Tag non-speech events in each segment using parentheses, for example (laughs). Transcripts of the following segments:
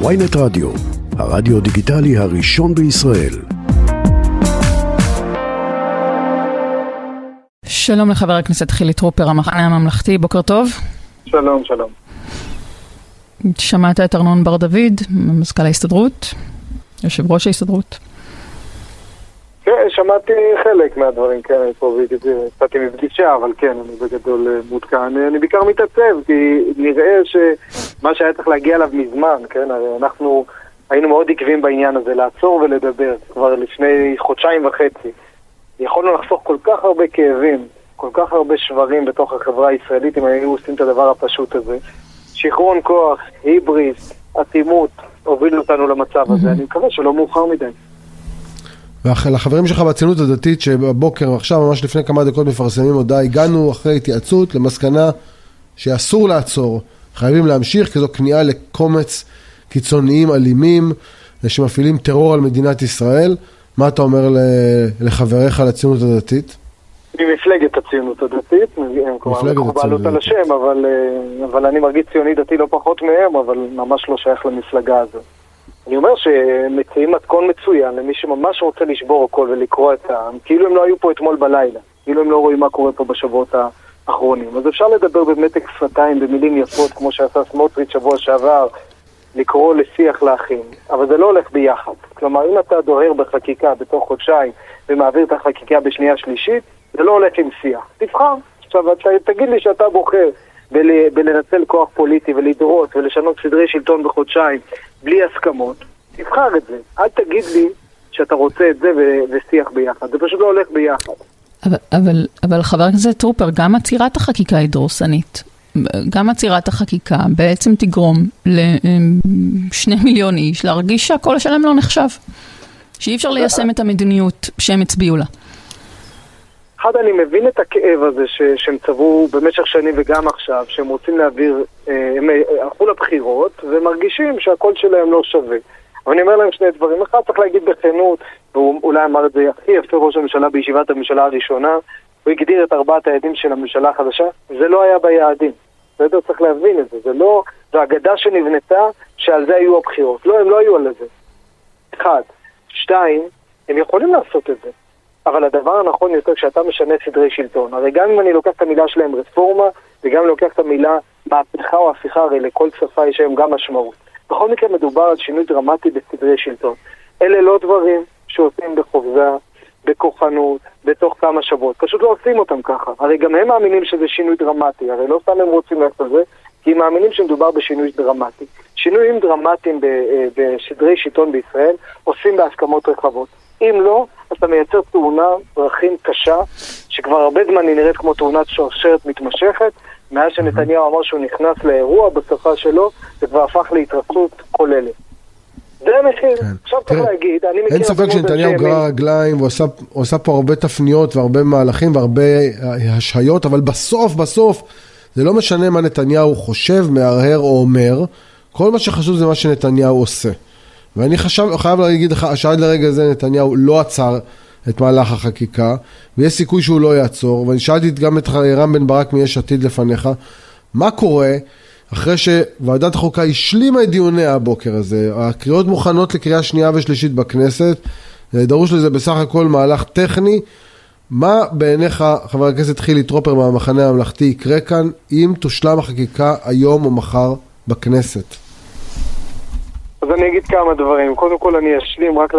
ויינט רדיו, הרדיו דיגיטלי הראשון בישראל. שלום לחבר הכנסת חילי טרופר, המחנה הממלכתי, בוקר טוב. שלום, שלום. שמעת את ארנון בר דוד, מזכ"ל ההסתדרות, יושב ראש ההסתדרות. שמעתי חלק מהדברים, כן, אני פה יצאתי מפגישה, אבל כן, אני בגדול אה, מעודכן. אני בעיקר מתעצב, כי נראה שמה שהיה צריך להגיע אליו מזמן, כן, הרי אנחנו היינו מאוד עקביים בעניין הזה, לעצור ולדבר, כבר לפני חודשיים וחצי. יכולנו לחסוך כל כך הרבה כאבים, כל כך הרבה שברים בתוך החברה הישראלית, אם היינו עושים את הדבר הפשוט הזה. שיכרון כוח, היבריס, אטימות, הובילו אותנו למצב הזה. אני מקווה שלא מאוחר מדי. ולחברים שלך בציונות הדתית שבבוקר, עכשיו ממש לפני כמה דקות מפרסמים הודעה, הגענו אחרי התייעצות למסקנה שאסור לעצור, חייבים להמשיך, כי זו כניעה לקומץ קיצוניים אלימים שמפעילים טרור על מדינת ישראל. מה אתה אומר לחבריך לציונות הדתית? ממפלגת הציונות הדתית, הם כלומר לקחו בעלות על השם, אבל, אה, אבל אני מרגיש ציוני דתי לא פחות מהם, אבל ממש לא שייך למפלגה הזאת. אני אומר שמציעים מתכון מצוין למי שממש רוצה לשבור הכל ולקרוע את העם, כאילו הם לא היו פה אתמול בלילה, כאילו הם לא רואים מה קורה פה בשבועות האחרונים. אז אפשר לדבר במתק שפתיים, במילים יפות, כמו שעשה סמוטריץ' שבוע שעבר, לקרוא לשיח לאחים, אבל זה לא הולך ביחד. כלומר, אם אתה דוהר בחקיקה בתוך חודשיים ומעביר את החקיקה בשנייה שלישית, זה לא הולך עם שיח. תבחר. עכשיו, תגיד לי שאתה בוחר בל, בלנצל כוח פוליטי ולדרוס ולשנות סדרי שלטון בחודשיים בלי הסכמות, תבחר את זה. אל תגיד לי שאתה רוצה את זה ו- ושיח ביחד. זה פשוט לא הולך ביחד. אבל, אבל, אבל חבר הכנסת טרופר, גם עצירת החקיקה היא דורסנית. גם עצירת החקיקה בעצם תגרום לשני מיליון איש להרגיש שהקול שלהם לא נחשב. שאי אפשר ליישם את המדיניות שהם הצביעו לה. אחד, אני מבין את הכאב הזה ש, שהם צברו במשך שנים וגם עכשיו, שהם רוצים להעביר, אה, הם הלכו לבחירות ומרגישים שהקול שלהם לא שווה. אבל אני אומר להם שני דברים. אחד, צריך להגיד בכנות, והוא אולי אמר את זה הכי יפה ראש הממשלה בישיבת הממשלה הראשונה, הוא הגדיר את ארבעת היעדים של הממשלה החדשה, זה לא היה ביעדים. בסדר? צריך להבין את זה. זה לא, זו אגדה שנבנתה שעל זה היו הבחירות. לא, הם לא היו על זה. אחד. שתיים, הם יכולים לעשות את זה. אבל הדבר הנכון יותר כשאתה משנה סדרי שלטון, הרי גם אם אני לוקח את המילה שלהם רפורמה, וגם אם לוקח את המילה מהפכה או הפיכה, הרי לכל שפה יש היום גם משמעות. בכל מקרה מדובר על שינוי דרמטי בסדרי שלטון. אלה לא דברים שעושים בחופזה, בכוחנות, בתוך כמה שבועות. פשוט לא עושים אותם ככה. הרי גם הם מאמינים שזה שינוי דרמטי, הרי לא סתם הם רוצים לעשות את זה, כי הם מאמינים שמדובר בשינוי דרמטי. שינויים דרמטיים אה, בסדרי שלטון בישראל עושים בהסכמות רחבות. אם לא, אתה מייצר תאונה דרכים קשה, שכבר הרבה זמן היא נראית כמו תאונת שרשרת מתמשכת. מאז שנתניהו אמר שהוא נכנס לאירוע בשפה שלו, זה כבר הפך להתרצות כוללת. זה המחיר. כן. עכשיו צריך להגיד, אני מכיר... אין ספק שנתניהו גרר רגליים, הוא עשה פה הרבה תפניות והרבה מהלכים והרבה השהיות, אבל בסוף, בסוף, זה לא משנה מה נתניהו חושב, מהרהר או אומר, כל מה שחשוב זה מה שנתניהו עושה. ואני חשב, חייב להגיד לך, שעד לרגע זה נתניהו לא עצר את מהלך החקיקה, ויש סיכוי שהוא לא יעצור, ואני שאלתי גם את רם בן ברק מיש עתיד לפניך, מה קורה אחרי שוועדת החוקה השלימה את דיוניה הבוקר הזה, הקריאות מוכנות לקריאה שנייה ושלישית בכנסת, דרוש לזה בסך הכל מהלך טכני, מה בעיניך, חבר הכנסת חילי טרופר מהמחנה הממלכתי, יקרה כאן אם תושלם החקיקה היום או מחר בכנסת? אז אני אגיד כמה דברים. קודם כל אני אשלים רק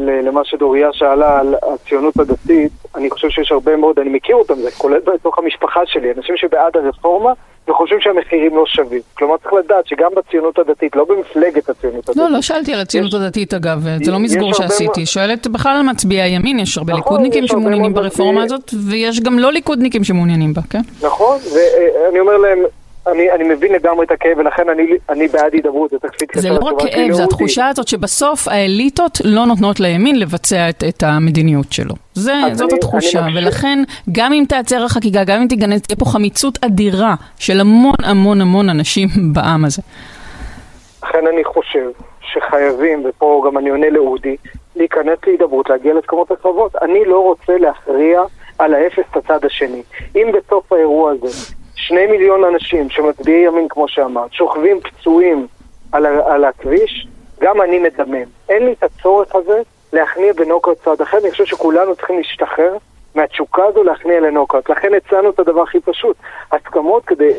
למה שדוריה שאלה על הציונות הדתית. אני חושב שיש הרבה מאוד, אני מכיר אותם, זה כולל בתוך המשפחה שלי, אנשים שבעד הרפורמה וחושבים שהמחירים לא שווים. כלומר צריך לדעת שגם בציונות הדתית, לא במפלגת הציונות הדתית. לא, לא שאלתי על הציונות הדתית אגב, זה לא מסגור שעשיתי. שואלת בכלל על מצביעי הימין, יש הרבה נכון, ליכודניקים שמעוניינים ברפורמה הזאת, ויש גם לא ליכודניקים שמעוניינים בה, כן? נכון, ואני אומר להם, אני, אני מבין לגמרי את הכאב, ולכן אני, אני בעד הידברות, זה תקפיד זה לא רק כאב, זה התחושה הזאת שבסוף האליטות לא נותנות לימין לבצע את, את המדיניות שלו. זה, זאת אני, התחושה, אני ולכן גם אם תעצר החקיקה, גם אם תיגנז, תהיה פה חמיצות אדירה של המון המון המון אנשים (laughs) בעם הזה. לכן אני חושב שחייבים, ופה גם אני עונה לאודי, להיכנס להידברות, להגיע להסכמות רחבות. אני לא רוצה להכריע על האפס את הצד השני. אם בסוף האירוע הזה שני מיליון אנשים שמצביעי ימין, כמו שאמרת, שוכבים פצועים על, על הכביש, גם אני מדמם. אין לי את הצורך הזה להכניע בנוקאוט צעד אחר, אני חושב שכולנו צריכים להשתחרר מהתשוקה הזו להכניע לנוקאוט. לכן הצענו את הדבר הכי פשוט, הסכמות כדי,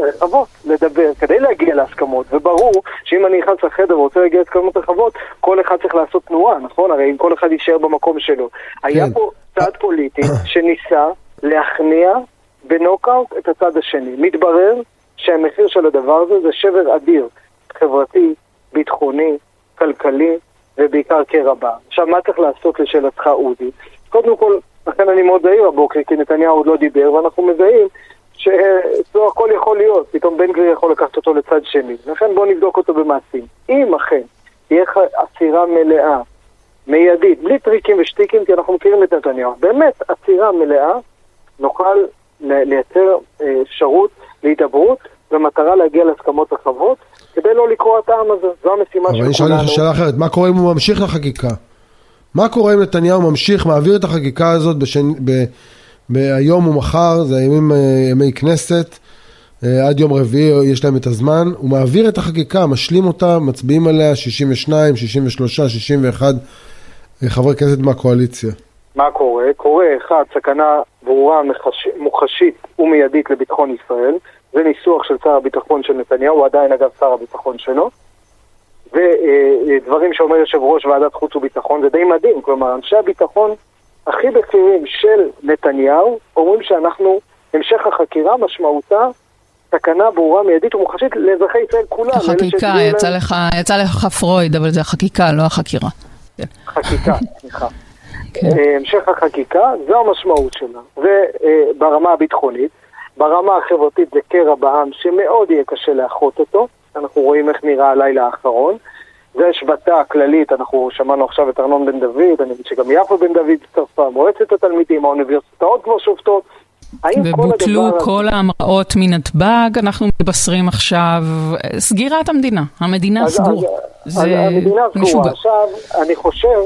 רחבות, לדבר, כדי להגיע להסכמות. וברור שאם אני נכנס לחדר ורוצה להגיע להסכמות רחבות, כל אחד צריך לעשות תנועה, נכון? הרי אם כל אחד יישאר במקום שלו. היה כן. פה צעד פוליטי (coughs) שניסה להכניע בנוקאוט את הצד השני. מתברר שהמחיר של הדבר הזה זה שבר אדיר, חברתי, ביטחוני, כלכלי ובעיקר קרע בעם. עכשיו, מה צריך לעשות לשאלתך, אודי? קודם כל, לכן אני מאוד זהיר הבוקר, כי נתניהו עוד לא דיבר, ואנחנו מזהים שאצלו הכל יכול להיות, פתאום בן גביר יכול לקחת אותו לצד שני. לכן בואו נבדוק אותו במעשים. אם אכן תהיה עצירה מלאה, מיידית, בלי טריקים ושטיקים, כי אנחנו מכירים את נתניהו, באמת עצירה מלאה, נוכל לייצר אה, אפשרות להידברות במטרה להגיע להסכמות רחבות, כדי לא לקרוע את העם הזה. זו המשימה אבל של אני שואל כולנו. אותך שאלה אחרת, מה קורה אם הוא ממשיך לחקיקה? מה קורה אם נתניהו ממשיך, מעביר את החקיקה הזאת בשני, ב, ביום ומחר, זה ימים, אה, ימי כנסת, אה, עד יום רביעי יש להם את הזמן, הוא מעביר את החקיקה, משלים אותה, מצביעים עליה 62, 63, 61 אה, חברי כנסת מהקואליציה. מה קורה? קורה, אחד, סכנה ברורה, מחש... מוחשית ומיידית לביטחון ישראל. זה ניסוח של שר הביטחון של נתניהו, הוא עדיין אגב שר הביטחון שלו. ודברים שאומר יושב ראש ועדת חוץ וביטחון, זה די מדהים. כלומר, אנשי הביטחון הכי בכירים של נתניהו אומרים שאנחנו, המשך החקירה משמעותה סכנה ברורה, מיידית ומוחשית לאזרחי ישראל כולם. החקיקה, יצא להם- לך, יצא לך פרויד, אבל זה החקיקה, לא החקירה. כן. חקיקה, (laughs) סליחה. כן. אה, המשך החקיקה, זו המשמעות שלה. וברמה הביטחונית, ברמה החברתית זה קרע בעם שמאוד יהיה קשה לאחות אותו. אנחנו רואים איך נראה הלילה האחרון. זה השבתה כללית, אנחנו שמענו עכשיו את ארנון בן דוד, אני מבין שגם יפה בן דוד הצטרפה, מועצת התלמידים, האוניברסיטאות כבר שובתות. כל ובוטלו הזה- כל ההמראות מנתב"ג, אנחנו מתבשרים עכשיו, אה, סגירת המדינה, המדינה סגורה. זה המדינה. סגורה. עכשיו, אני חושב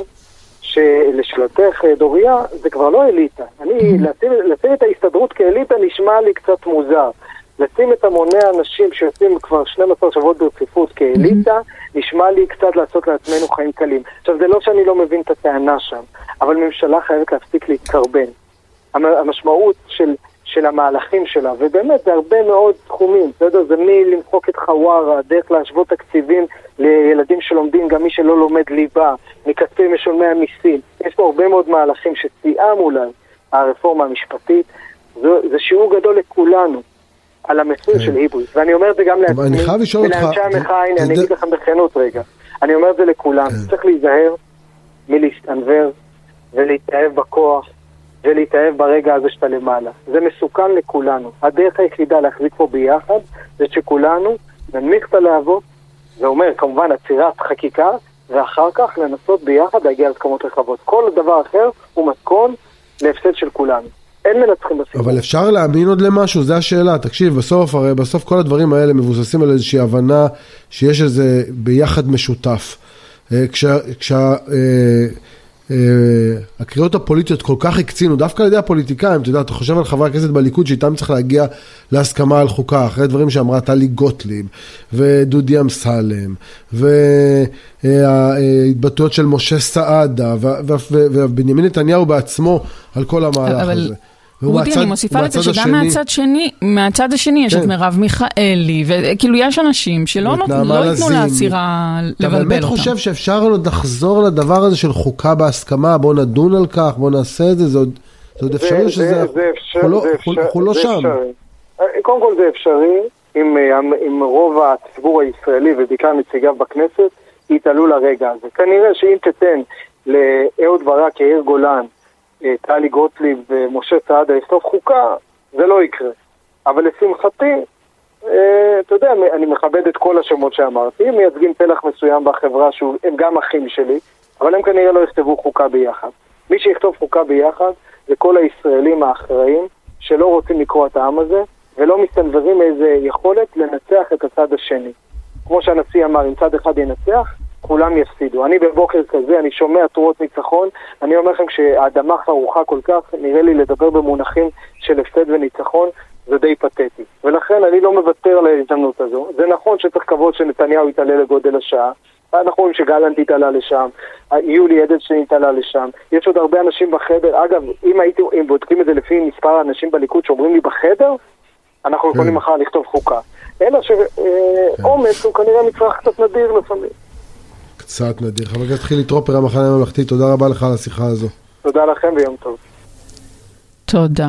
שלשאלתך, אה, דוריה, זה כבר לא אליטה. אני, Mm-hmm. לשים, לשים את ההסתדרות כאליטה נשמע לי קצת מוזר. לשים את המוני האנשים שיוצאים כבר 12 שבועות ברציפות כאליטה, Mm-hmm. נשמע לי קצת לעשות לעצמנו חיים קלים. עכשיו, זה לא שאני לא מבין את הטענה שם, אבל ממשלה חייבת להפסיק להתקרבן. המ- המשמעות של, של המהלכים שלה, ובאמת זה הרבה מאוד תחומים, בסדר? זה מלמחוק את חווארה, דרך להשוות תקציבים לילדים שלומדים, גם מי שלא לומד ליבה, מכספי משלמי המיסים. יש פה הרבה מאוד מהלכים ששיאם אולי הרפורמה המשפטית. זה, זה שיעור גדול לכולנו על המחיר כן. של היבריס, ואני אומר את זה גם לעצמי ולאנשי המחאה, הנה, אני אגיד לכם בכנות רגע. אני אומר את זה לכולם, כן. צריך להיזהר מלהסתנוור ולהתאהב בכוח ולהתאהב ברגע הזה שאתה למעלה. זה מסוכן לכולנו. הדרך היחידה להחזיק פה ביחד זה שכולנו ננמיך את הלהבות, זה אומר כמובן עצירת חקיקה, ואחר כך לנסות ביחד להגיע להסכמות רחבות. כל דבר אחר הוא מתכון להפסד של כולנו. אין מנצחים בסיפור. אבל אפשר להאמין עוד למשהו? זו השאלה. תקשיב, בסוף, הרי בסוף כל הדברים האלה מבוססים על איזושהי הבנה שיש איזה ביחד משותף. אה, כשה... כשה אה, הקריאות הפוליטיות כל כך הקצינו, דווקא על ידי הפוליטיקאים, אתה יודע, אתה חושב על חברי הכנסת בליכוד שאיתם צריך להגיע להסכמה על חוקה, אחרי דברים שאמרה טלי גוטליב, ודודי אמסלם, וההתבטאויות של משה סעדה, ובנימין נתניהו בעצמו על כל המהלך אבל הזה. רודי, אני מוסיפה לזה מהצד שגם השני- מהצד שני, מהצד השני יש את כן. מרב מיכאלי, וכאילו יש אנשים שלא לא ייתנו לזימי. לעצירה אתה לבלבל באמת אותם. חושב שאפשר עוד לחזור לדבר הזה של חוקה בהסכמה, בוא נדון על כך, בוא נעשה את זה, זה עוד, זה עוד אפשרי שזה... זה, זה אפשר, אנחנו לא- זה אנחנו- אפשר, אנחנו לא זה שם. אפשרי. אה, קודם כל זה אפשרי אם, אה, אם רוב הציבור הישראלי ובעיקר נציגיו בכנסת יתעלו לרגע הזה. כנראה שאם תיתן לאהוד ברק, יאיר גולן, אה, טלי גוטליב ומשה סעדה לכתוב חוקה, זה לא יקרה. אבל לשמחתי, אה, אתה יודע, אני מכבד את כל השמות שאמרתי, הם מייצגים פלח מסוים בחברה שהם גם אחים שלי, אבל הם כנראה לא יכתבו חוקה ביחד. מי שיכתוב חוקה ביחד זה כל הישראלים האחראים שלא רוצים לקרוא את העם הזה ולא מסתנוורים מאיזה יכולת לנצח את הצד השני. כמו שהנשיא אמר, אם צד אחד ינצח, כולם יפסידו. אני בבוקר כזה, אני שומע תרועות ניצחון, אני אומר לכם, כשהאדמה חרוכה כל כך, נראה לי לדבר במונחים של הפסד וניצחון, זה די פתטי. ולכן אני לא מוותר על ההזדמנות הזו. זה נכון שצריך כבוד שנתניהו יתעלה לגודל השעה, אנחנו רואים שגלנט התעלה לשם, יולי אדלשטיין התעלה לשם, יש עוד הרבה אנשים בחדר, אגב, אם הייתם אם בודקים את זה לפי מספר האנשים בליכוד שאומרים לי בחדר, אנחנו כן. יכולים מחר לכתוב חוקה. אלא שאומץ הוא כנראה מצרך קצת נדיר לפעמים. קצת נדיר. חבר הכנסת חילי טרופר, המחנה הממלכתי, תודה רבה לך על השיחה הזו. תודה לכם ויום טוב. תודה.